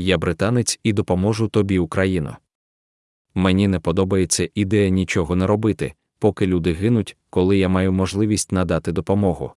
Я британець і допоможу тобі, Україно. Мені не подобається ідея нічого не робити, поки люди гинуть, коли я маю можливість надати допомогу.